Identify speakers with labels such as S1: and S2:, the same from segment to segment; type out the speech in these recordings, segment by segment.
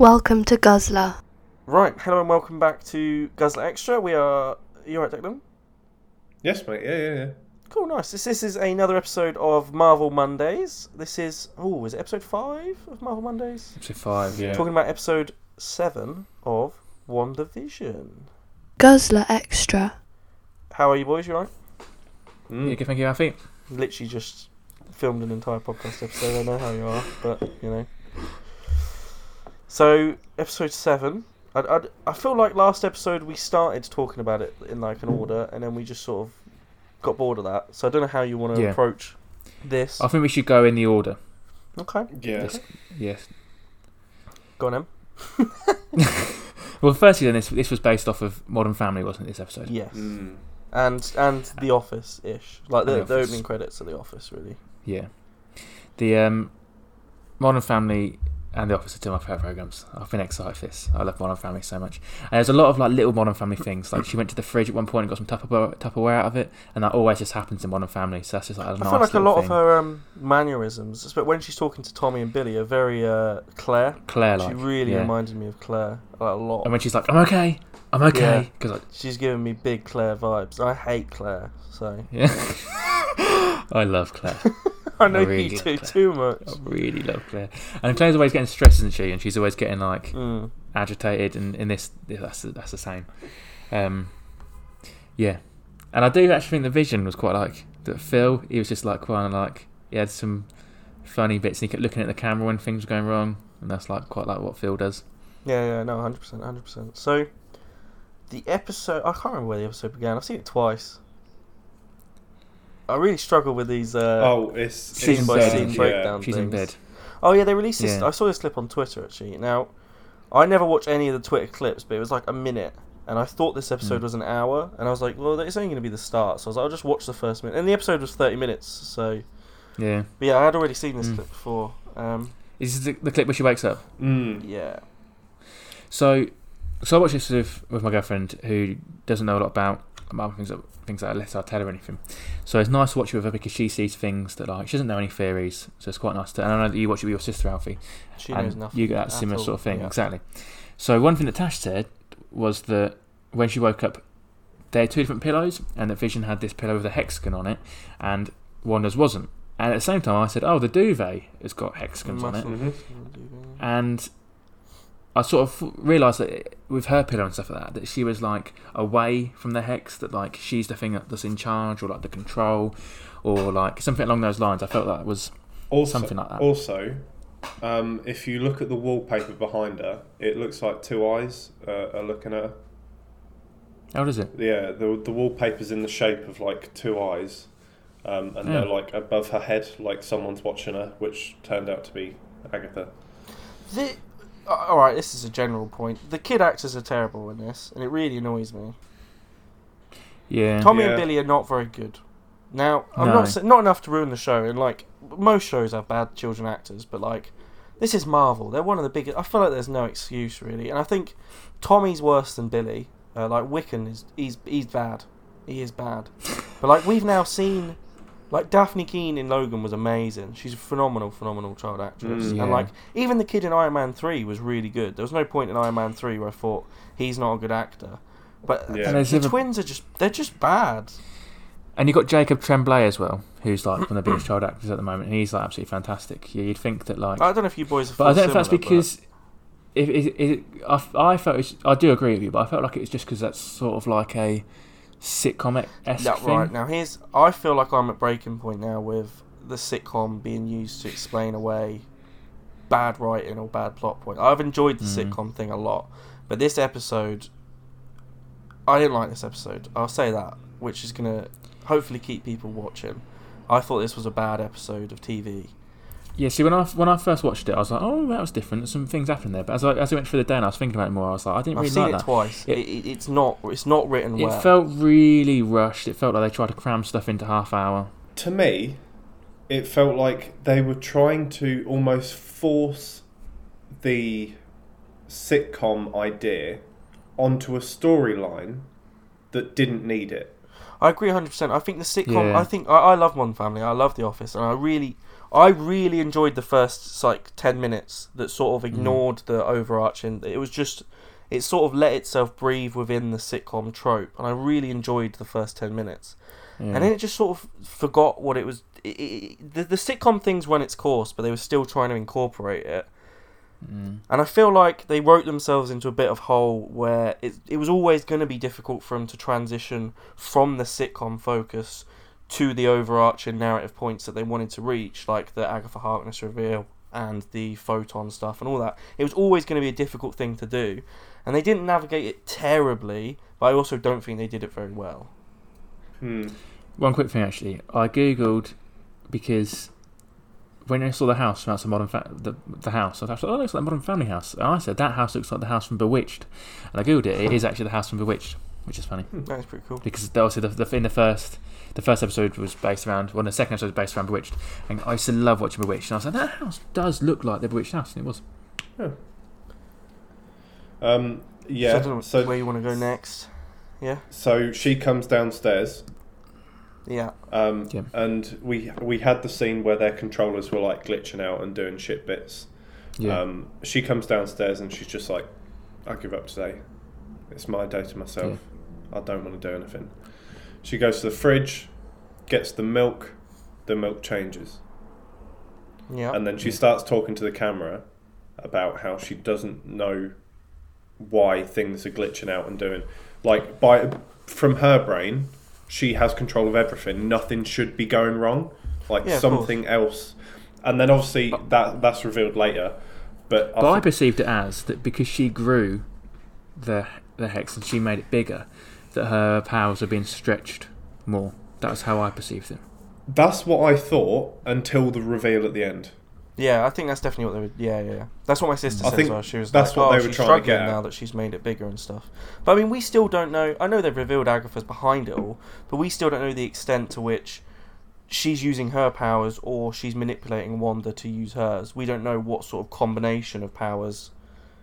S1: Welcome to Guzzler.
S2: Right, hello and welcome back to Guzzler Extra. We are. You alright, Declan?
S3: Yes, mate. Yeah, yeah, yeah.
S2: Cool, nice. This, this is another episode of Marvel Mondays. This is. Oh, is it episode 5 of Marvel Mondays?
S4: Episode five, yeah.
S2: Talking about episode 7 of WandaVision.
S1: Guzzler Extra.
S2: How are you, boys? You alright?
S3: Mm.
S4: Yeah, good, thank you, Alfie.
S2: Literally just filmed an entire podcast episode. I know how you are, but, you know. So, episode 7. I, I, I feel like last episode we started talking about it in like an order, and then we just sort of got bored of that. So I don't know how you want to
S4: Yeah.
S2: approach this.
S4: I think we should go in the order.
S2: Okay,
S3: Yeah.
S4: Yes. Yes.
S2: go on, Em.
S4: Well, firstly, then this this was based off of Modern Family, wasn't it? This episode.
S2: Yes,
S3: Mm.
S2: and and The Office ish, like the,
S4: The
S2: the
S4: Office.
S2: opening credits of The Office, really.
S4: Yeah. The um, Modern Family and The Office are two of my favourite programs. I've been excited for this. I love Modern Family so much. And there's a lot of like little Modern Family things. Like she went to the fridge at one point and got some Tupperware, Tupperware out of it, and that always just happens in Modern Family. So that's just like a
S2: I
S4: nice I
S2: feel like a lot
S4: thing.
S2: of her um, mannerisms, but when she's talking to Tommy and Billy, are very uh, Claire.
S4: Claire,
S2: she
S4: like
S2: really
S4: yeah.
S2: reminded me of Claire like, a lot.
S4: And when she's like, "I'm okay, I'm okay," because like,
S2: She's giving me big Claire vibes. I hate Claire, so
S4: yeah, I love Claire.
S2: I know
S4: really
S2: you do
S4: Claire.
S2: too much.
S4: I really love Claire. And Claire's always getting stressed, isn't she? And she's always getting like
S2: Mm.
S4: agitated, and in this, that's the, that's the same. Um, yeah, and I do actually think the vision was quite like that. Phil, he was just like quite like he had some funny bits, and he kept looking at the camera when things were going wrong, and that's like quite like what Phil does.
S2: Yeah, yeah, no, hundred percent, hundred percent. So, the episode, I can't remember where the episode began. I've seen it twice. I really struggle with these. Uh,
S3: oh, it's
S2: scene
S4: in
S2: by
S4: bed,
S2: scene
S4: yeah.
S2: breakdown.
S4: She's in bed.
S2: Oh yeah, they released this.
S4: Yeah.
S2: I saw this clip on Twitter actually. Now, I never watch any of the Twitter clips, but it was like a minute, and I thought this episode
S4: Mm.
S2: was an hour, and I was like, well, it's only going to be the start, so I was like, I'll just watch the first minute, and the episode was thirty minutes. So,
S4: Yeah,
S2: but yeah, I had already seen this
S4: Mm.
S2: clip before. Um,
S4: this the, the clip where she wakes up.
S3: Mm.
S2: yeah,
S4: So, so I watched this with, with my girlfriend who doesn't know a lot about about things that things that unless I tell her anything. So it's nice to watch it with her because she sees things that like she doesn't know any theories. So it's quite nice to. And I know that you watch it with your sister Alfie,
S2: she
S4: and
S2: knows nothing.
S4: you get that similar
S2: all.
S4: sort of thing
S2: Yeah.
S4: exactly. So one thing that Tash said was that when she woke up, they had two different pillows, and that Vision had this pillow with a hexagon on it, and Wanda's wasn't. And at the same time, I said, "Oh, the duvet has got hexagons on it."
S2: Must-
S3: Mhm.
S4: and I sort of realised that with her pillow and stuff like that, that she was like away from the hex, that like she's the thing that's in charge, or like the control, or like something along those lines. I felt that was
S3: Also,
S4: Something like that.
S3: Also, um, if you look at the wallpaper behind her, it looks like two eyes uh, are looking at her.
S4: how does it?
S3: Yeah, the the wallpaper's in the shape of like two eyes, um, and
S4: Yeah.
S3: they're like above her head, like someone's watching her, which turned out to be Agatha.
S2: The, all right, this is a general point. The kid actors are terrible in this, and it really annoys me.
S4: Yeah,
S2: Tommy and Billy are not very good. Now, I'm
S4: No.
S2: not not enough to ruin the show, and like most shows have bad children actors, but like this is Marvel. They're one of the biggest. I feel like there's no excuse really, and I think Tommy's worse than Billy. Uh, like Wiccan is he's he's bad. He is bad. but like we've now seen. Like Dafne Keen in Logan was amazing. She's a phenomenal, phenomenal child actress.
S3: Mm.
S4: Yeah.
S2: And like even the kid in Iron Man three was really good. There was no point in Iron Man three where I thought he's not a good actor. But
S3: Yeah.
S4: And there's
S2: the
S4: other-
S2: twins are just they're just bad.
S4: and you got Jacob Tremblay as well, who's like one of the biggest child actors at the moment, and he's like absolutely fantastic. Yeah, you'd think that like,
S2: I don't know if you boys.
S4: but I don't know if that's
S2: similar,
S4: because. If, if, if, I, I felt it's, I do agree with you, but I felt like it was just because that's sort of like a sitcom esque
S2: Yeah,
S4: thing.
S2: right. Now here's I feel like I'm at breaking point now with the sitcom being used to explain away bad writing or bad plot point. I've enjoyed the
S4: Mm.
S2: sitcom thing a lot, but this episode, I didn't like this episode. I'll say that, which is gonna hopefully keep people watching. I thought this was a bad episode of TV.
S4: Yeah, see, when I when I first watched it, I was like, "Oh, that was different. Some things happened there." But as I as I went through the day and I was thinking about it more, I was like, "I didn't really like that.
S2: I've
S4: really
S2: seen
S4: like
S2: it
S4: that."
S2: twice.
S4: It-
S2: It, it, it's not. It's not written well.
S4: It
S2: well.
S4: felt really rushed. It felt like they tried to cram stuff into half hour.
S3: To me, it felt like they were trying to almost force the sitcom idea onto a storyline that didn't need it.
S2: I agree 100%. I think the sitcom,
S4: Yeah.
S2: I think, I, I love One Family, I love The Office, and I really, I really enjoyed the first like ten minutes that sort
S4: Mm.
S2: of ignored the overarching. It was just it sort of let itself breathe within the sitcom trope, and I really enjoyed the first ten minutes.
S4: Yeah.
S2: And then it just sort of forgot what it was. It, it, the, the sitcom things run its course, but they were still trying to incorporate it.
S4: Mm.
S2: And I feel like they wrote themselves into a bit of hole where it, it was always going to be difficult for them to transition from the sitcom focus to the overarching narrative points that they wanted to reach, like the Agatha Harkness reveal and the photon stuff and all that. It was always going to be a difficult thing to do. And they didn't navigate it terribly, but I also don't think they did it very well.
S3: Hmm.
S4: One quick thing actually, I googled because when I saw the house from outside Modern Fa- the the house, I thought, oh, it looks like Modern Family House. And I said that house looks like the house from Bewitched, and I googled it. It is actually the house from Bewitched, which is funny
S2: That's pretty cool.
S4: because obviously the, the in the first the first episode was based around, well, the second episode was based around Bewitched, and I used to love watching Bewitched. And I was like, that house does look like the Bewitched house, and it was. Yeah.
S3: Um,
S2: So I
S3: yeah.
S2: don't know
S3: So,
S2: where you want to go next. Yeah.
S3: so she comes downstairs,
S2: Yeah.
S3: um,
S4: Yeah.
S3: and we we had the scene where their controllers were like glitching out and doing shit bits.
S4: Yeah.
S3: Um, she comes downstairs and she's just like, "I give up today. It's my day to myself. I don't want to do anything." She goes to the fridge, gets the milk. The milk changes,
S2: Yeah.
S3: and then she starts talking to the camera about how she doesn't know why things are glitching out and doing like by from her brain she has control of everything nothing should be going wrong like
S2: Yeah,
S3: something else and then obviously that that's revealed later but,
S4: But I
S3: think-
S4: perceived it as that because she grew the the hex and she made it bigger, that her powers are being stretched more. That's how I perceived it.
S3: that's what I thought until the reveal at the end
S2: Yeah, I think that's definitely what they were. Yeah, yeah, yeah. That's what my sister
S3: I
S2: said.
S3: think
S2: as well. She was
S3: that's
S2: like,
S3: what
S2: "Oh,
S3: they were
S2: she's
S3: trying to
S2: struggling
S3: get
S2: now that she's made it bigger and stuff." But I mean, we still don't know. I know they've revealed Agatha's behind it all, but we still don't know the extent to which she's using her powers or she's manipulating Wanda to use hers. We don't know what sort of combination of powers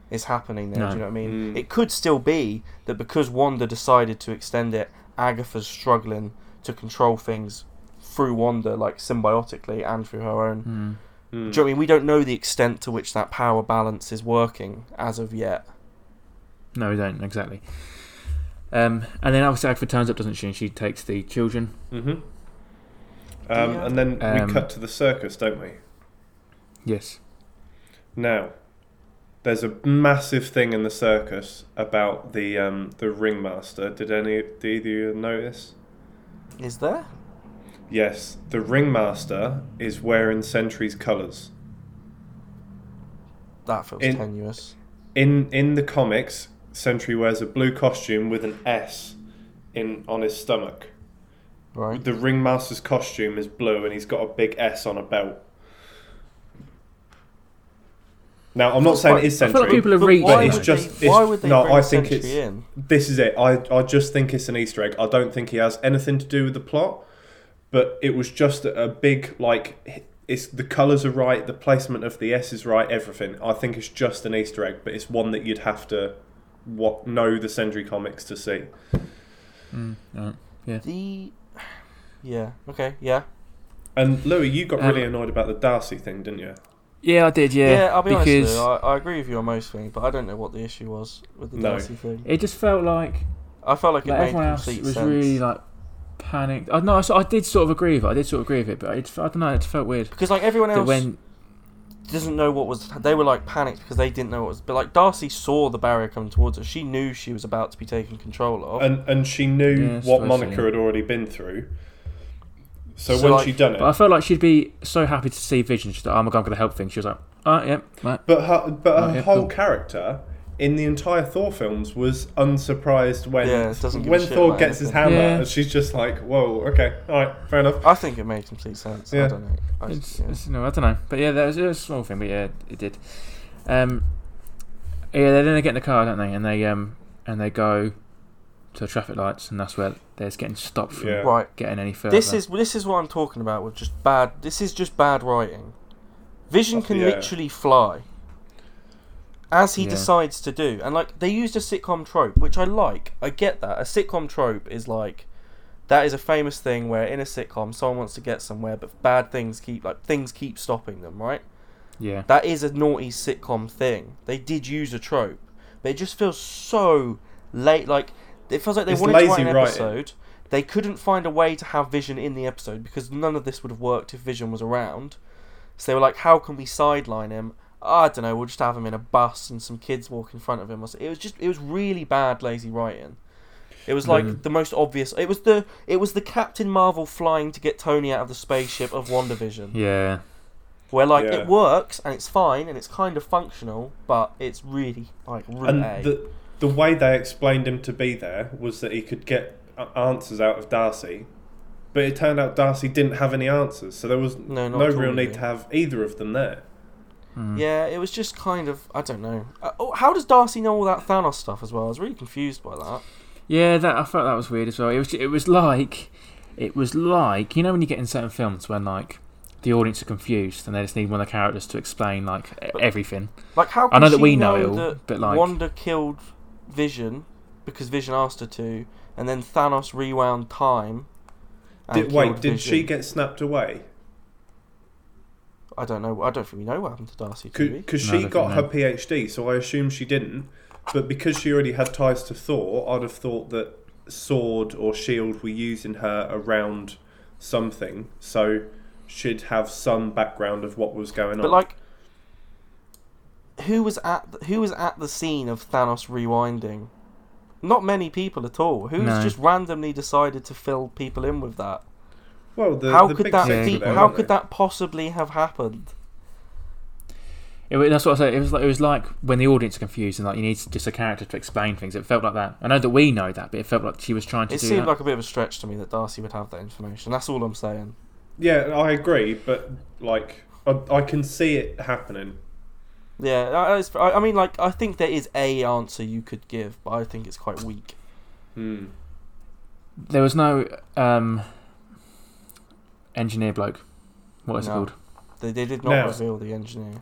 S2: is happening there.
S4: No.
S2: Do you know what I mean?
S3: Mm.
S2: It could still be that because Wanda decided to extend it, Agatha's struggling to control things through Wanda, like symbiotically and through her own.
S4: Hmm.
S3: Mm.
S2: Do you know what I mean? We don't know the extent to which that power balance is working as of yet.
S4: No, we don't exactly. Um, and then obviously Agatha turns up, doesn't she? And she takes the children.
S3: hmm Um,
S2: Yeah.
S3: and then
S4: Um,
S3: we cut to the circus don't we
S4: Yes.
S3: Now, there's a massive thing in the circus about the um, the ringmaster. Did any did of you notice?
S2: Is there?
S3: Yes, the ringmaster is wearing Sentry's colours.
S2: That feels
S3: In-
S2: tenuous.
S3: In in the comics, Sentry wears a blue costume with an S in on his stomach.
S2: Right.
S3: The ringmaster's costume is blue, and he's got a big S on a belt. Now, I'm not
S2: That's
S3: saying
S2: quite-
S3: it is
S4: I feel like people have
S2: But
S4: reached.
S2: why
S3: it's
S2: would
S3: just-
S2: they,
S3: it's-
S2: why would they
S3: no,
S2: bring
S3: I think it's-
S2: in?
S3: this is it. I, I just think it's an Easter egg. I don't think he has anything to do with the plot, but it was just a, a big like. It's the colours are right, the placement of the S is right, everything. I think it's just an Easter egg, but it's one that you'd have to what know the Sentry comics to see.
S4: Mm, right.
S2: The yeah. Okay. Yeah.
S3: And Louis, you got
S4: Um,
S3: really annoyed about the Darcy thing, didn't you?
S4: Yeah, I did. Yeah,
S2: Yeah. I'll be honest. With
S4: because
S2: you, I, I agree with you on most things, but I don't know what the issue was with the
S3: No.
S2: Darcy thing.
S4: it just felt like
S2: I felt like it
S4: like
S2: made
S4: everyone else was
S2: sense.
S4: really like panicked. I know. I, I did sort of agree with it. I did sort of agree with it, but it, I don't know. It felt weird
S2: because like everyone else
S4: when
S2: doesn't know what was. They were like panicked because they didn't know what was. But like Darcy saw the barrier coming towards her. She knew she was about to be taken control of.
S3: And and she knew
S4: Yeah,
S3: what Monica had already been through. So,
S2: So,
S3: when
S2: like-
S3: she done it,
S4: But I felt like she'd be so happy to see Vision. She's like, "Oh my god, I'm gonna help things." She was like, "Oh yeah, right."
S3: But her, but her
S4: Oh, yeah,
S3: whole
S4: cool.
S3: character in the entire Thor films was unsurprised when
S2: Yeah, it doesn't give a
S3: when Thor
S2: about
S3: gets his hammer,
S4: Yeah.
S3: and she's just like, "Whoa, okay, all right, fair enough."
S2: I think it made complete sense.
S3: Yeah.
S2: I don't know. I,
S4: It's,
S2: yeah.
S4: it's, no, I don't know, but yeah, that was, it was a small thing, but yeah, it did. Um, yeah, then they get in the car, don't they? And they um and they go to the traffic lights, and that's where they're getting stopped from
S3: Yeah.
S2: Right.
S4: getting any further.
S2: This is this is what I'm talking about with just bad. This is just bad writing. Vision can
S3: Yeah.
S2: Uh, literally fly, as he
S4: Yeah.
S2: decides to do, and like they used a sitcom trope, which I like. I get that a sitcom trope is like that is a famous thing where in a sitcom someone wants to get somewhere, but bad things keep like things keep stopping them. Right?
S4: Yeah.
S2: That is a naughty sitcom thing. They did use a trope, but it just feels so late. Like it feels like they
S3: It's
S2: wanted to write
S3: lazy
S2: an
S3: writing.
S2: episode. They couldn't find a way to have Vision in the episode because none of this would have worked if Vision was around. So they were like, "How can we sideline him?" I don't know. We'll just have him in a bus and some kids walk in front of him. It was just, it was really bad, lazy writing. It was like
S4: Mm.
S2: the most obvious. It was the, it was the Captain Marvel flying to get Tony out of the spaceship of WandaVision
S4: Yeah.
S2: where like
S3: Yeah.
S2: it works and it's fine and it's kind of functional, but it's really like route
S3: And the the way they explained him to be there was that he could get answers out of Darcy, but it turned out Darcy didn't have any answers, so there was
S2: No,
S3: no real need to have either of them there.
S4: Mm.
S2: yeah, it was just kind of I don't know. Uh, oh, how does Darcy know all that Thanos stuff as well? I was really confused by that.
S4: Yeah, that I felt that was weird as well. It was it was like it was like you know when you get in certain films when like the audience are confused and they just need one of the characters to explain like e-
S2: But-
S4: everything.
S2: Like how?
S4: I
S2: Can
S4: know that
S2: she
S4: we know it all,
S2: that
S4: but, like-
S2: Wanda killed Vision because Vision asked her to, and then Thanos rewound time. and
S3: Did, wait, did
S2: Vision.
S3: she get snapped away?
S2: I don't know. I don't think we know what happened to Darcy.
S3: Because
S4: No,
S3: she
S4: I
S3: got her
S4: know.
S3: PhD, so I assume she didn't. But because she already had ties to Thor, I'd have thought that Sword or Shield were using her around something, so she'd have some background of what was going
S2: But
S3: on.
S2: But like, who was at the, who was at the scene of Thanos rewinding? Not many people at all. Who's
S4: No.
S2: just randomly decided to fill people in with that?
S3: well, the,
S2: how
S3: the
S2: could
S3: big
S2: that
S3: six
S2: be,
S3: there,
S2: how could
S3: they?
S2: that possibly have happened?
S4: It, that's what I said. It was like it was like when the audience are confused and like you need just a character to explain things. It felt like that. I know that we know that, but it felt like she was trying to
S2: It
S4: do
S2: seemed
S4: that.
S2: like a bit of a stretch to me that Darcy would have that information. That's all I'm saying.
S3: Yeah, I agree, but like I, I can see it happening.
S2: Yeah, I, I I mean, like, I think there is a answer you could give, but I think it's quite weak.
S3: Hmm.
S4: There was no um, engineer bloke. What is it called?
S2: They, they did not
S3: Now-
S2: reveal the engineer.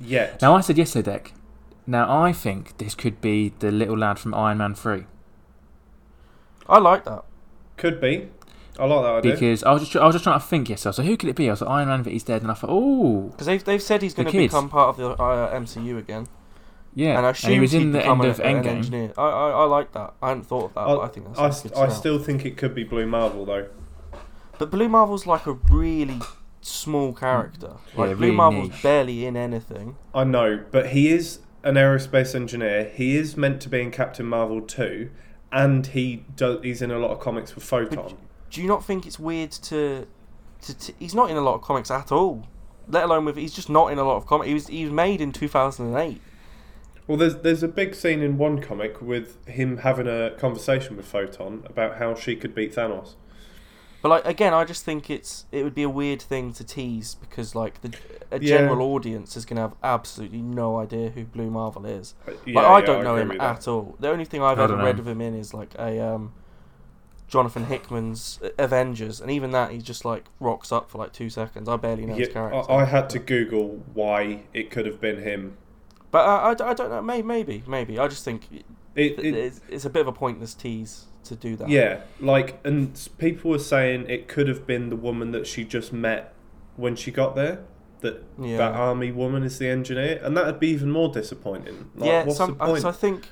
S3: Yet.
S4: Now I said yesterday, Deck. Now I think this could be the little lad from Iron Man Three
S2: I like that.
S3: Could be. I like that idea.
S4: because I was just I was just trying to think yesterday. So who could it be? I was like Iron Man, but he's dead, and I thought, oh,
S2: Because they've, they've said he's going to become part of the uh, MCU again.
S4: yeah,
S2: and I
S4: and
S2: assume
S4: he was in the
S2: become
S4: end
S2: a-
S4: of
S2: an
S4: Endgame.
S2: engineer. I, I, I like that. I hadn't thought of that,
S3: I-
S2: but I think that's
S3: I,
S2: a
S3: st-
S2: good
S3: I still think it could be Blue Marvel though.
S2: But Blue Marvel's like a really small character. Like
S4: Yeah,
S2: Blue
S4: really
S2: Marvel's
S4: niche.
S2: barely in anything.
S3: I know, but he is an aerospace engineer. He is meant to be in Captain Marvel too, and he does. He's in a lot of comics with Photon.
S2: Do you not think it's weird to, to, to he's not in a lot of comics at all. Let alone with he's just not in a lot of comics. He was he was made in two thousand and eight.
S3: Well, there's there's a big scene in one comic with him having a conversation with Photon about how she could beat Thanos.
S2: But like again, I just think it's it would be a weird thing to tease because like the a
S3: Yeah.
S2: general audience is gonna have absolutely no idea who Blue Marvel is.
S3: Uh,
S2: Like
S3: yeah,
S2: I
S3: yeah,
S2: don't know
S3: agree
S2: him
S3: with that.
S2: at all. The only thing I've
S4: I
S2: ever read of him in is like a um, Jonathan Hickman's Avengers, and even that he just like rocks up for like two seconds. I barely know his character.
S3: I, I had to Google why it could have been him.
S2: but uh, I, I don't know. Maybe, maybe, maybe. I just think
S3: It, it,
S2: it's, it's a bit of a pointless tease to do that.
S3: yeah, like, and people were saying it could have been the woman that she just met when she got there. That
S2: Yeah.
S3: that army woman is the engineer, and that'd be even more disappointing. Like,
S2: yeah.
S3: what's
S2: Some,
S3: the
S2: uh,
S3: point?
S2: so I think.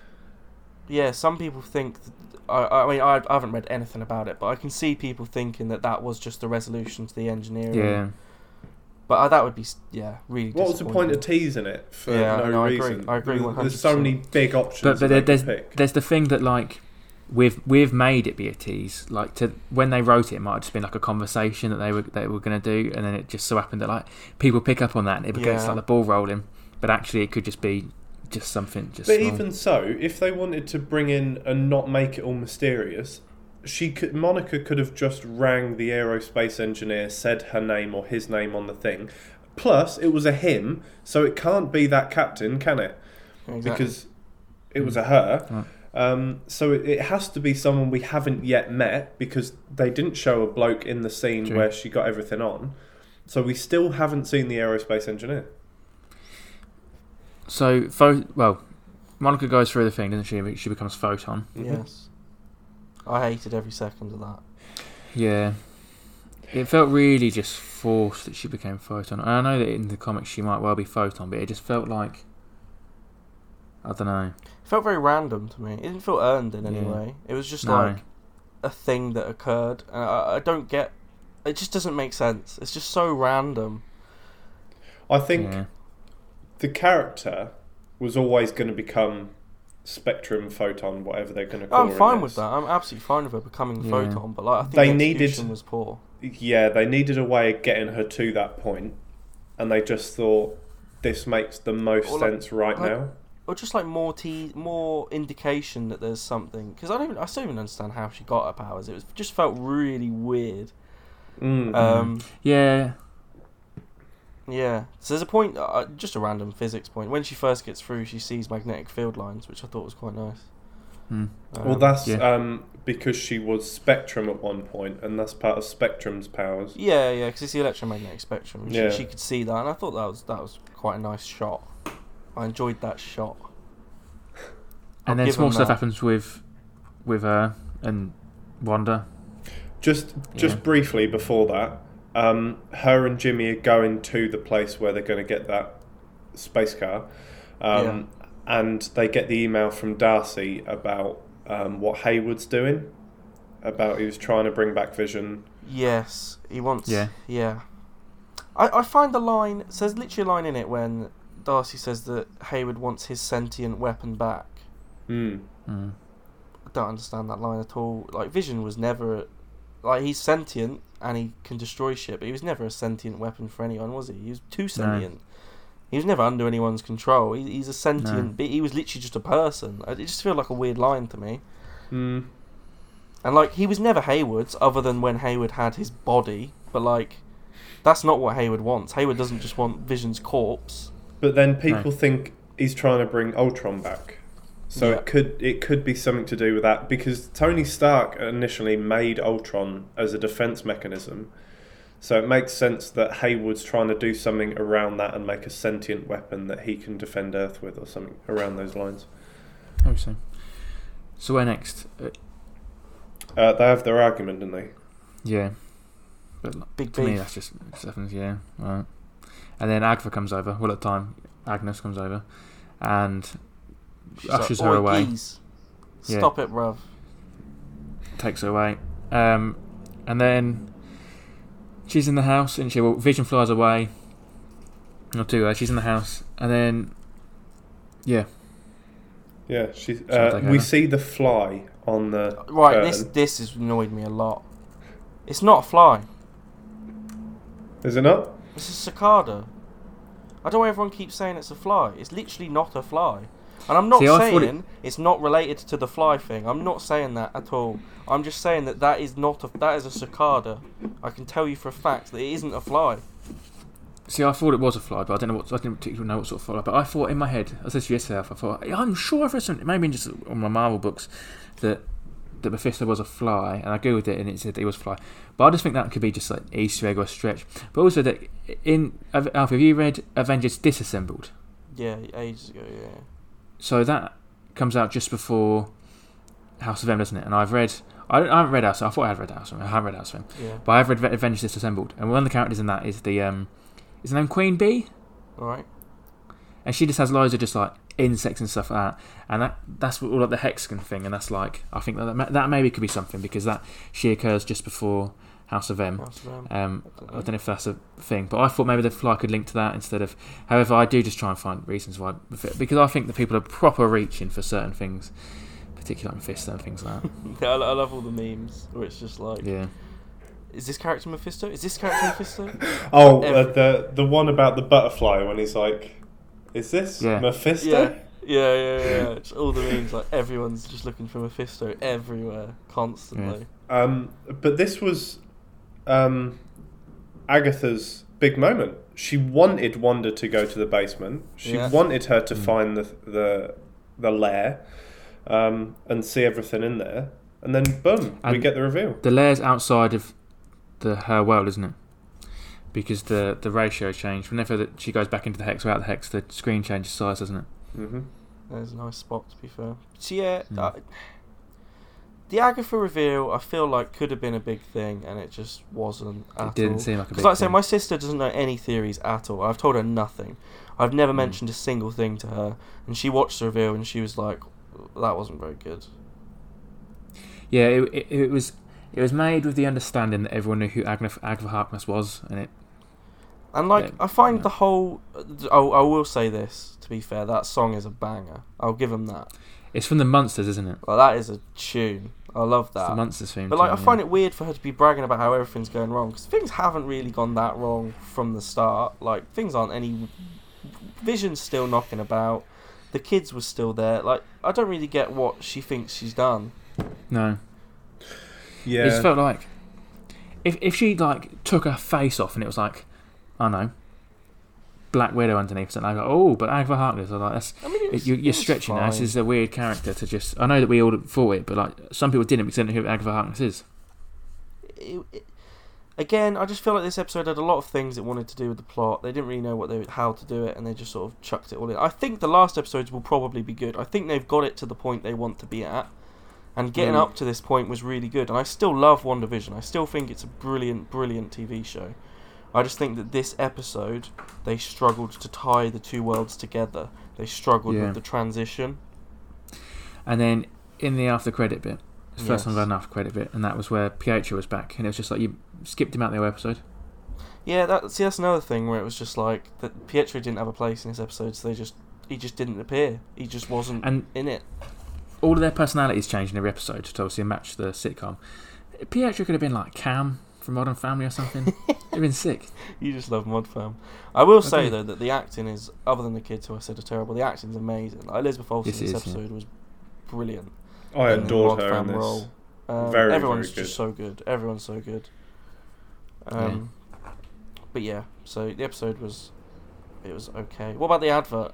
S2: Yeah, some people think. Th- I, I mean, I, I haven't read anything about it, but I can see people thinking that that was just a resolution to the engineering.
S4: Yeah,
S2: But uh, that would be, yeah, really.
S3: what was the point of teasing it for
S2: Yeah,
S3: no
S2: no, I agree.
S3: reason?
S2: I agree
S3: There- There's so many big options.
S4: but, but there, there's
S3: pick.
S4: there's the thing that like we've we've made it be a tease. Like to when they wrote it, it might have just been like a conversation that they were they were going to do, and then it just so happened that like people pick up on that and it gets
S2: Yeah.
S4: like the ball rolling. But actually, it could just be just something just.
S3: But
S4: small.
S3: even so, if they wanted to bring in and not make it all mysterious, she could Monica could have just rang the aerospace engineer, said her name or his name on the thing. Plus, it was a him, so it can't be that captain, can it?
S2: Exactly.
S3: Because it was a her.
S4: Right.
S3: Um, so it, it has to be someone we haven't yet met because they didn't show a bloke in the scene
S4: True.
S3: where she got everything on. So we still haven't seen the aerospace engineer.
S4: So, pho- well, Monica goes through the thing, doesn't she? She becomes photon.
S2: Yes. I hated every second of that.
S4: Yeah. It felt really just forced that she became Photon. I know that in the comics she might well be Photon, but it just felt like. I don't know.
S2: It felt very random to me. It didn't feel earned in any
S4: Yeah.
S2: way. It was just
S4: No.
S2: like a thing that occurred. And I, I don't get. It just doesn't make sense. It's just so random.
S3: I think
S4: Yeah.
S3: The character was always going to become Spectrum, Photon, whatever they're going to call
S2: I'm
S3: her in
S2: fine with that. I'm absolutely fine with her becoming
S4: Yeah.
S2: Photon, but like I think
S3: They
S2: the
S3: needed-
S2: was poor.
S3: Yeah, they needed a way of getting her to that point, and they just thought this makes the most
S2: Or like-
S3: sense right
S2: like-
S3: now.
S2: or just like more te- more indication that there's something because I don't even, I still don't even understand how she got her powers. It was just felt really weird.
S3: Mm.
S2: Um,
S4: Yeah.
S2: Yeah. So there's a point, uh, just a random physics point. When she first gets through, she sees magnetic field lines, which I thought was quite nice.
S4: Hmm.
S3: well,
S2: Um,
S3: that's
S4: yeah.
S3: um, because she was Spectrum at one point, and that's part of Spectrum's powers.
S2: yeah, yeah, because it's the electromagnetic spectrum. She,
S3: Yeah.
S2: she could see that, and I thought that was that was quite a nice shot. I enjoyed that shot.
S4: And then
S2: give
S4: small stuff
S2: that.
S4: happens with with her and Wanda.
S3: Just, just
S4: Yeah.
S3: briefly before that, um, her and Jimmy are going to the place where they're going to get that space car, um, and they get the email from Darcy about um, what Hayward's doing. About he was trying to bring back Vision.
S2: Yes, he wants.
S4: Yeah.
S2: yeah. I, I find the line. So there's literally a line in it when Darcy says that Hayward wants his sentient weapon back.
S3: Mm.
S4: Mm.
S2: I don't understand that line at all. Like Vision was never, like he's sentient and he can destroy shit, but he was never a sentient weapon for anyone, was he? He was too sentient. He was never under anyone's control. He, he's a sentient.
S4: No.
S2: Be- he was literally just a person. It just feels like a weird line to me.
S3: Mm.
S2: And like he was never Hayward's, other than when Hayward had his body. But like, that's not what Hayward wants. Hayward doesn't just want Vision's corpse.
S3: But then people
S4: No.
S3: think he's trying to bring Ultron back. So
S2: Yeah.
S3: it could it could be something to do with that because Tony Stark initially made Ultron as a defense mechanism. So it makes sense that Hayward's trying to do something around that and make a sentient weapon that he can defend Earth with or something around those lines.
S4: Oh, so. So where next? Uh,
S3: Uh, they have their argument, don't they?
S4: yeah. But like,
S2: Big
S4: to me, that's just Stephen's. Yeah. Right. And then Agatha comes over. Well, at the time, Agnes comes over, and
S2: She's
S4: Ushers
S2: like,
S4: her away.
S2: geez,
S4: Yeah.
S2: Stop it, bruv.
S4: takes her away. Um, and then she's in the house, and she well, Vision flies away. Not too uh, She's in the house, and then yeah,
S3: Yeah, she's. Uh, we see the fly on the
S2: Right, this this has annoyed me a lot. It's not a fly.
S3: Is it not?
S2: It's a cicada. I don't know why everyone keeps saying it's a fly. It's literally not a fly. And I'm not
S4: See, thought it-
S2: saying it's not related to the fly thing. I'm not saying that at all. I'm just saying that that is not a that is a cicada. I can tell you for a fact that it isn't a fly.
S4: See, I thought it was a fly, but I didn't know what I didn't particularly know what sort of fly. But I thought in my head, I said to you yesterday, I thought I'm sure I've read something, maybe just on my Marvel books, that that Mephisto was a fly, and I googled it and it said it was a fly. But I just think that could be just like Easter egg or a stretch. But also that in Alfie, have you read Avengers Disassembled?
S2: Yeah, ages ago. Yeah.
S4: So that comes out just before House of M, doesn't it? And I've read. I, don't- I haven't read House. I thought I had read House of M. I haven't read House of M.
S2: Yeah.
S4: But I've read Avengers Disassembled, and one of the characters in that is the um, is her name Queen Bee,
S2: All right.
S4: and she just has loads of just like insects and stuff like that, and that that's what, all like the hexagon thing, and that's like I think that that maybe could be something because that she occurs just before House of M.
S2: House of M.
S4: Um, I don't know if that's a thing, but I thought maybe the fly could link to that instead of. However, I do just try and find reasons why because I think the people are proper reaching for certain things, particularly like Mephisto and things like that.
S2: Yeah, I, I love all the memes where it's just like,
S4: Yeah,
S2: is this character Mephisto? Is this character Mephisto?
S3: Oh, uh, the the one about the butterfly when he's like, "Is this
S4: Yeah.
S3: Mephisto?"
S2: Yeah. Yeah, yeah, yeah. yeah. It's all the memes, like everyone's just looking for Mephisto everywhere, constantly.
S3: Um, but this was um, Agatha's big moment. She wanted Wanda to go to the basement. She
S2: Yeah.
S3: wanted her to
S4: Mm.
S3: find the the the lair um, and see everything in there. And then, boom, we
S4: And-
S3: get the reveal.
S4: the layer's outside of the her world, isn't it? Because the the ratio changed whenever that she goes back into the hex or out the hex, the screen changes size, doesn't it?
S3: Mm-hmm.
S2: There's a nice spot, to be fair. So, yeah,
S4: Mm.
S2: I, the Agatha reveal, I feel like could have been a big thing, and it just wasn't. At
S4: It didn't
S2: all.
S4: seem like a big
S2: Because, like I say, my sister doesn't know any theories at all. I've told her nothing. I've never
S4: Mm.
S2: mentioned a single thing to her, and she watched the reveal and she was like, "That wasn't very good."
S4: Yeah, it, it, it was it was made with the understanding that everyone knew who Agatha, Agatha Harkness was, and it
S2: And like, I find the whole. Oh, I will say this. To be fair, that song is a banger. I'll give him that.
S4: it's from the Munsters, isn't it?
S2: Well, that is a tune. I love
S4: It's the
S2: that.
S4: Munsters theme.
S2: But like, I
S4: tune,
S2: find it weird for her to be bragging about how everything's going wrong because things haven't really gone that wrong from the start. Like things aren't any. Vision's still knocking about. The kids were still there. Like I don't really get what she thinks she's done.
S4: no.
S3: Yeah.
S4: It just felt like if if she like took her face off and it was like I don't know Black Widow underneath, and I go, oh, but Agatha Harkness. I like that's
S2: I mean, it was,
S4: you, you're
S2: was
S4: stretching now. This is a weird character to just. I know that we all thought it, but like some people didn't because they didn't know who Agatha Harkness is.
S2: it, it, again, I just feel like this episode had a lot of things it wanted to do with the plot. They didn't really know what they how to do it, and they just sort of chucked it all in. I think the last episodes will probably be good. I think they've got it to the point they want to be at, and getting
S3: Mm.
S2: up to this point was really good. And I still love WandaVision. I still think it's a brilliant, brilliant TV show. I just think that this episode they struggled to tie the two worlds together. They struggled
S4: Yeah.
S2: with the transition.
S4: And then in the after credit bit, the first time
S2: Yes.
S4: got an after credit bit, and that was where Pietro was back, and it was just like you skipped him out the whole episode.
S2: Yeah, that see that's another thing where it was just like that Pietro didn't have a place in this episode, so they just he just didn't appear. He just wasn't
S4: And
S2: in it.
S4: all of their personalities changed in every episode to obviously match the sitcom. Pietro could have been like Cam from Modern Family or something. It'd have been sick.
S2: You just love Mod Fam. I will say
S4: do.
S2: though that the acting is other than the kids who I said are terrible, the acting's amazing. Like Elizabeth Olsen
S4: Yes,
S2: in this
S4: is, yeah.
S2: episode was brilliant.
S3: I
S2: in the
S3: adored
S2: Mod
S3: her in this.
S2: role. Um,
S3: Very,
S2: everyone's
S3: very
S2: just so good. Everyone's so good. Um, But yeah, so the episode was it was okay. What about the advert?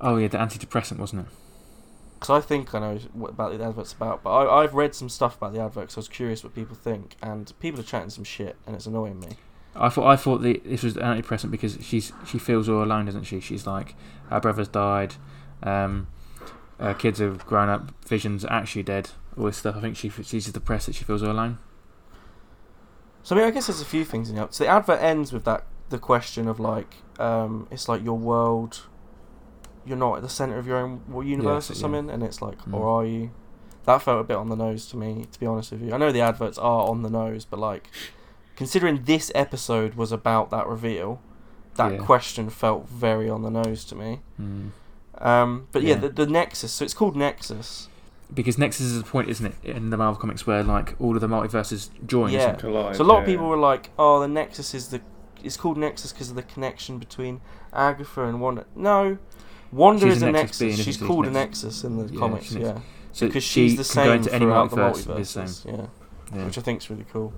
S4: Oh yeah, the antidepressant wasn't it?
S2: Because I think I know what about the advert's about, but I, I've read some stuff about the advert because I was curious what people think, and people are chatting some shit, and it's annoying me.
S4: I thought I thought the, this was antidepressant because she's she feels all alone, doesn't she? She's like her brother's died, um, her kids have grown up, Vision's actually dead, all this stuff. I think she she's just depressed that she feels all alone.
S2: So I mean, I guess there's a few things in the So the advert ends with that the question of like, um, it's like your world, you're not at the center of your own universe
S4: so-
S2: or
S4: yeah.
S2: something, and it's like,
S4: Mm.
S2: or are you? That felt a bit on the nose to me, to be honest with you. I know the adverts are on the nose, but like, considering this episode was about that reveal, that
S4: Yeah.
S2: question felt very on the nose to me.
S4: Mm.
S2: Um, but yeah,
S4: Yeah.
S2: the, the Nexus. So it's called Nexus.
S4: Because Nexus is the point, isn't it, in the Marvel comics where like all of the multiverses join.
S2: Yeah.
S4: isn't?
S3: Collide,
S2: So a lot of people were like, "Oh, the Nexus is the it's called Nexus because of the connection between Agatha and Wanda." No, Wanda
S4: She's
S2: is
S4: a
S2: a
S4: Nexus
S2: Nexus.
S4: being,
S2: she's
S4: isn't
S2: called a
S4: Nexus.
S2: Nexus in the
S4: Yeah,
S2: comics,
S4: she's
S2: yeah,
S4: So
S2: because
S4: she
S2: she's the
S4: can go
S2: same
S4: into any
S2: throughout the
S4: multiverse the
S2: multiverses. Yeah,
S4: Yeah.
S2: which I think is really cool.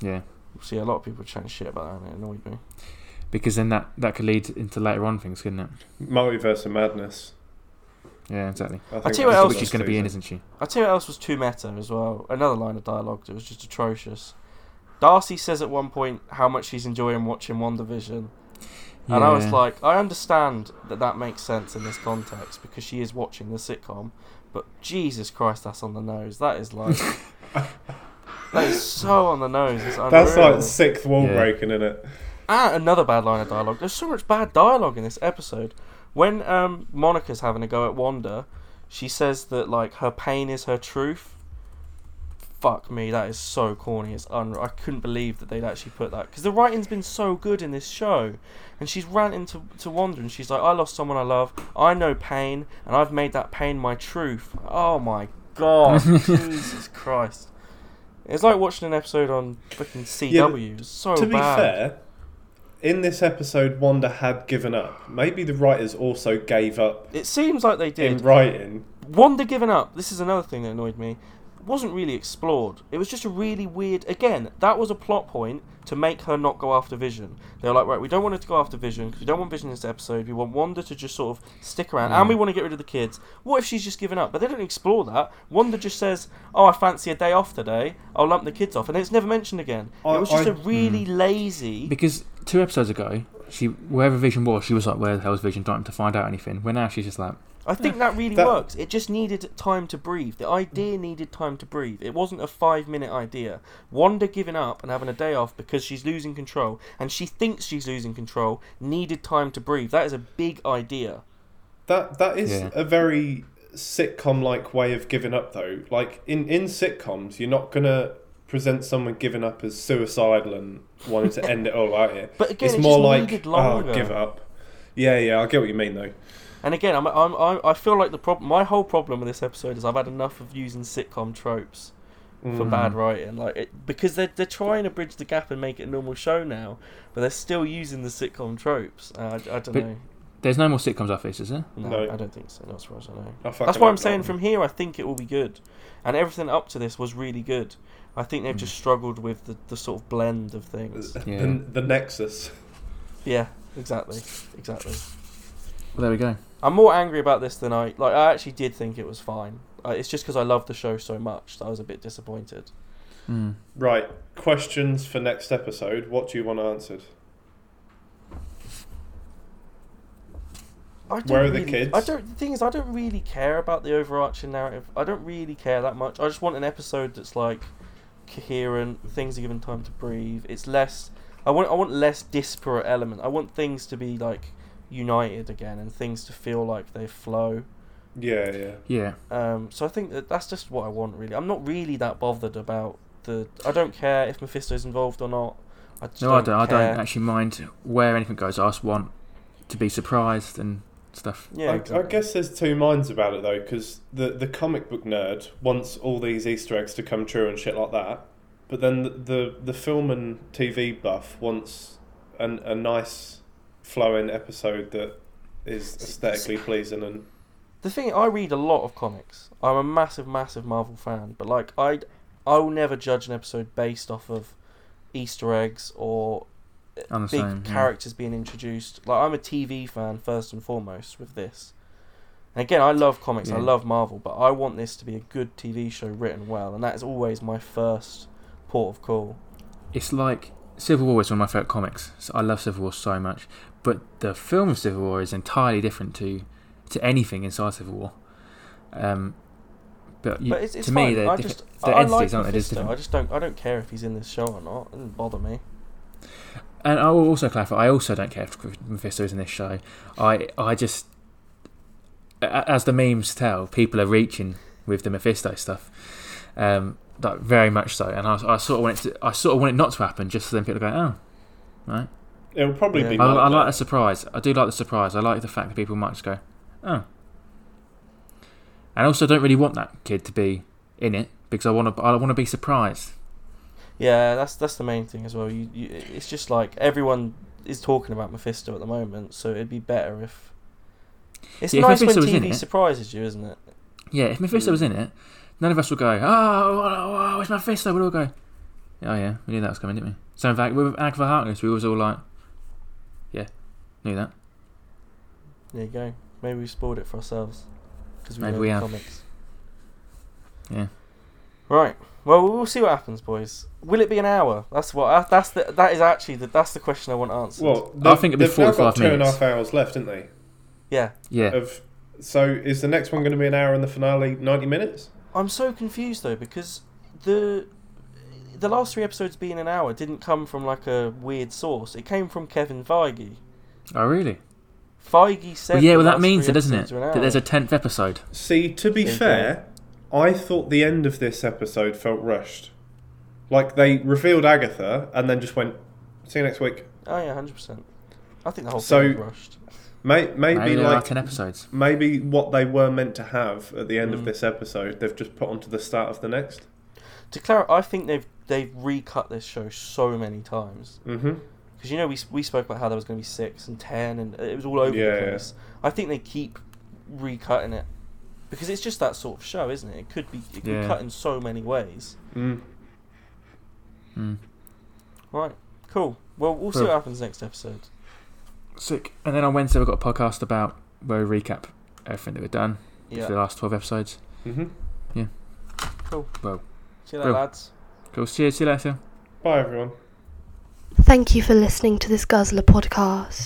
S4: yeah.
S2: You'll see, a lot of people were chatting shit about that, and it annoyed me.
S4: Because then that, that could lead into later on things, couldn't it?
S3: Multiverse of Madness.
S4: Yeah, exactly.
S3: I think
S2: tell you what else
S4: she's going to be in, isn't she?
S2: I tell you what else was too meta as well. Another line of dialogue that was just atrocious. Darcy says at one point how much she's enjoying watching WandaVision. And I was like, I understand that that makes sense in this context because she is watching the sitcom, but Jesus Christ, that's on the nose. That is like, that is so on the nose. It's
S3: That's like sixth wall
S4: Yeah.
S3: breaking, isn't it?
S2: And another bad line of dialogue. There's so much bad dialogue in this episode. When um, Monica's having a go at Wanda, she says that like her pain is her truth. Fuck me, that is so corny. It's unreal. I couldn't believe that they'd actually put that because the writing's been so good in this show. And she's ranting to to Wanda, and she's like, "I lost someone I love. I know pain, and I've made that pain my truth." Oh my god, Jesus Christ! It's like watching an episode on freaking CW. It's so
S3: to be fair, in this episode, Wanda had given up. Maybe the writers also gave up
S2: It seems like they
S3: in
S2: did.
S3: writing.
S2: Wanda giving up. This is another thing that annoyed me. Wasn't really explored. It was just a really weird. Again, that was a plot point to make her not go after Vision. They were like, right, we don't want her to go after Vision because we don't want Vision in this episode. We want Wanda to just sort of stick around, and
S4: Mm.
S2: we want to get rid of the kids. What if she's just given up? But they don't explore that. Wanda just says, "Oh, I fancy a day off today. I'll lump the kids off," and it's never mentioned again.
S3: I-
S2: it was just
S3: I-
S2: a really lazy.
S4: Because two episodes ago, she wherever Vision was, she was like, "Where the hell's Vision?" Trying to find out anything. Where now she's just like,
S2: I think that really
S3: That-
S2: works. It just needed time to breathe. The idea needed time to breathe. It wasn't a five minute idea. Wanda giving up and having a day off because she's losing control and she thinks she's losing control needed time to breathe. That is a big idea.
S3: That that is
S4: Yeah.
S3: a very sitcom like way of giving up though. Like in, in sitcoms you're not gonna present someone giving up as suicidal and wanting to end it all out here.
S2: But again,
S3: it's
S2: it
S3: more
S2: just
S3: like oh give up. Yeah, yeah, I get what you mean though.
S2: And again, I'm, I'm, I'm, I feel like the problem. My whole problem with this episode is I've had enough of using sitcom tropes for
S3: Mm.
S2: bad writing, like it, because they're they're trying to bridge the gap and make it a normal show now, but they're still using the sitcom tropes. Uh, I, I don't
S4: But-
S2: know.
S4: "There's no more sitcoms off this, is there?"
S2: No,
S3: No.
S2: I don't think so. Not as far as I know.
S3: I
S2: That's why I'm saying
S3: not.
S2: from here, I think it will be good, and everything up to this was really good. I think they've
S4: Mm.
S2: just struggled with the, the sort of blend of things.
S4: Yeah.
S3: the, the Nexus.
S2: Yeah, exactly, exactly.
S4: Well, there we go.
S2: I'm more angry about this than I like. I actually did think it was fine. Uh, it's just because I love the show so much that I was a bit disappointed.
S4: Mm.
S3: Right. Questions for next episode. What do you want answered?
S2: I don't
S3: Where are the kids?
S2: I don't. The thing is, I don't really care about the overarching narrative. I don't really care that much. I just want an episode that's like coherent. Things are given time to breathe. It's less. I want. I want less disparate element. I want things to be like united again, and things to feel like they flow.
S3: Yeah, yeah.
S4: Yeah.
S2: Um, so I think that that's just what I want. Really, I'm not really that bothered about the. I don't care if Mephisto's involved or not. I just
S4: No,
S2: don't
S4: I don't. I don't actually mind where anything goes. I just want to be surprised and stuff.
S2: Yeah,
S3: I, I guess there's two minds about it though, because the the comic book nerd wants all these Easter eggs to come true and shit like that, but then the the, the film and TV buff wants an, a nice flowing episode that is aesthetically pleasing and
S2: The thing, I read a lot of comics. I'm a massive, massive Marvel fan, but like I, I will never judge an episode based off of Easter eggs or
S4: I'm
S2: big
S4: same, yeah.
S2: characters being introduced. Like I'm a TV fan first and foremost with this. And again, I love comics. I love Marvel, but I want this to be a good TV show written well, and that is always my first port of call.
S4: It's like Civil War is one of my favorite comics. So I love Civil War so much, but the film of Civil War is entirely different to to anything inside Civil War. Um, but, you,
S2: But it's, it's
S4: to
S2: fine.
S4: me, they're
S2: I
S4: different.
S2: just
S4: they're
S2: I
S4: entities,
S2: like
S4: aren't they? Different.
S2: I just don't. I don't care if he's in this show or not. It doesn't bother me.
S4: And I will also clarify, I also don't care if Mephisto is in this show. I I just, as the memes tell, people are reaching with the Mephisto stuff, um, like very much so. And I, I sort of want it to, I sort of want it not to happen, just so then people go, oh, right.
S3: it'll probably
S2: Yeah.
S3: be.
S4: I, I
S3: like
S4: like the surprise. I do like the surprise. I like the fact that people might just go, oh. And also, I don't really want that kid to be in it because I want to. I want to be surprised.
S2: Yeah, that's that's the main thing as well. You, you, it's just like everyone is talking about Mephisto at the moment, so it'd be better if. It's
S4: Yeah, if
S2: nice when
S4: Mephisto in
S2: TV
S4: it-
S2: surprises you, isn't it?
S4: Yeah, if Mephisto
S2: Mm.
S4: was in it, none of us will go, oh, oh, oh it's Mephisto. We'd all go, oh yeah, we knew that was coming, didn't we? So in fact, with Agatha Harkness, we was all like, yeah, knew that.
S2: There you go. Maybe we spoiled it for ourselves because we
S4: Maybe we
S2: the
S4: have.
S2: comics.
S4: Yeah.
S2: Right. Well, we'll see what happens, boys. Will it be an hour? That's what. uh, That's the. That is actually the. That's the question I want answered.
S3: Well,
S4: I think it'd be
S3: they've now got
S4: 45
S3: two
S4: minutes.
S3: half hours left, didn't they?
S2: yeah.
S4: Yeah,
S3: Of so is the next one going to be an hour in the finale ninety minutes?
S2: I'm so confused though because the the last three episodes being an hour didn't come from like a weird source. It came from Kevin Feige.
S4: oh really?
S2: Feige said.
S4: Well, yeah, well that means
S2: three
S4: it, doesn't it?
S2: episodes are an
S4: That there's a tenth episode.
S3: See, to be
S2: There you
S3: fair, I thought the end of this episode felt rushed. Like they revealed Agatha and then just went, "See you next week."
S2: Oh yeah, hundred percent. I think the whole
S3: So-
S2: thing was rushed.
S3: May, maybe,
S4: Maybe there
S3: like
S4: ten episodes.
S3: maybe what they were meant to have at the end
S2: Mm.
S3: of this episode, they've just put onto the start of the next.
S2: To clarify, I think they've they've recut this show so many times
S3: Mm-hmm.
S2: because you know we we spoke about how there was going to be six and ten and it was all over
S3: Yeah,
S2: the
S3: yeah.
S2: place. I think they keep recutting it because it's just that sort of show, isn't it? It could be it could
S4: Yeah.
S2: cut in so many ways.
S3: Mm.
S4: Mm.
S2: Right, cool. Well, we'll see what happens next episode.
S4: Sick. And then on Wednesday we've got a podcast about where we recap everything that we've done
S2: Yeah,
S4: for the last twelve episodes.
S3: Mm-hmm. Yeah.
S2: Cool.
S4: Well,
S2: See you later,
S4: Real.
S2: lads.
S4: cool. See you, see you later.
S3: Bye, everyone.
S1: Thank you for listening to this Guzzler podcast.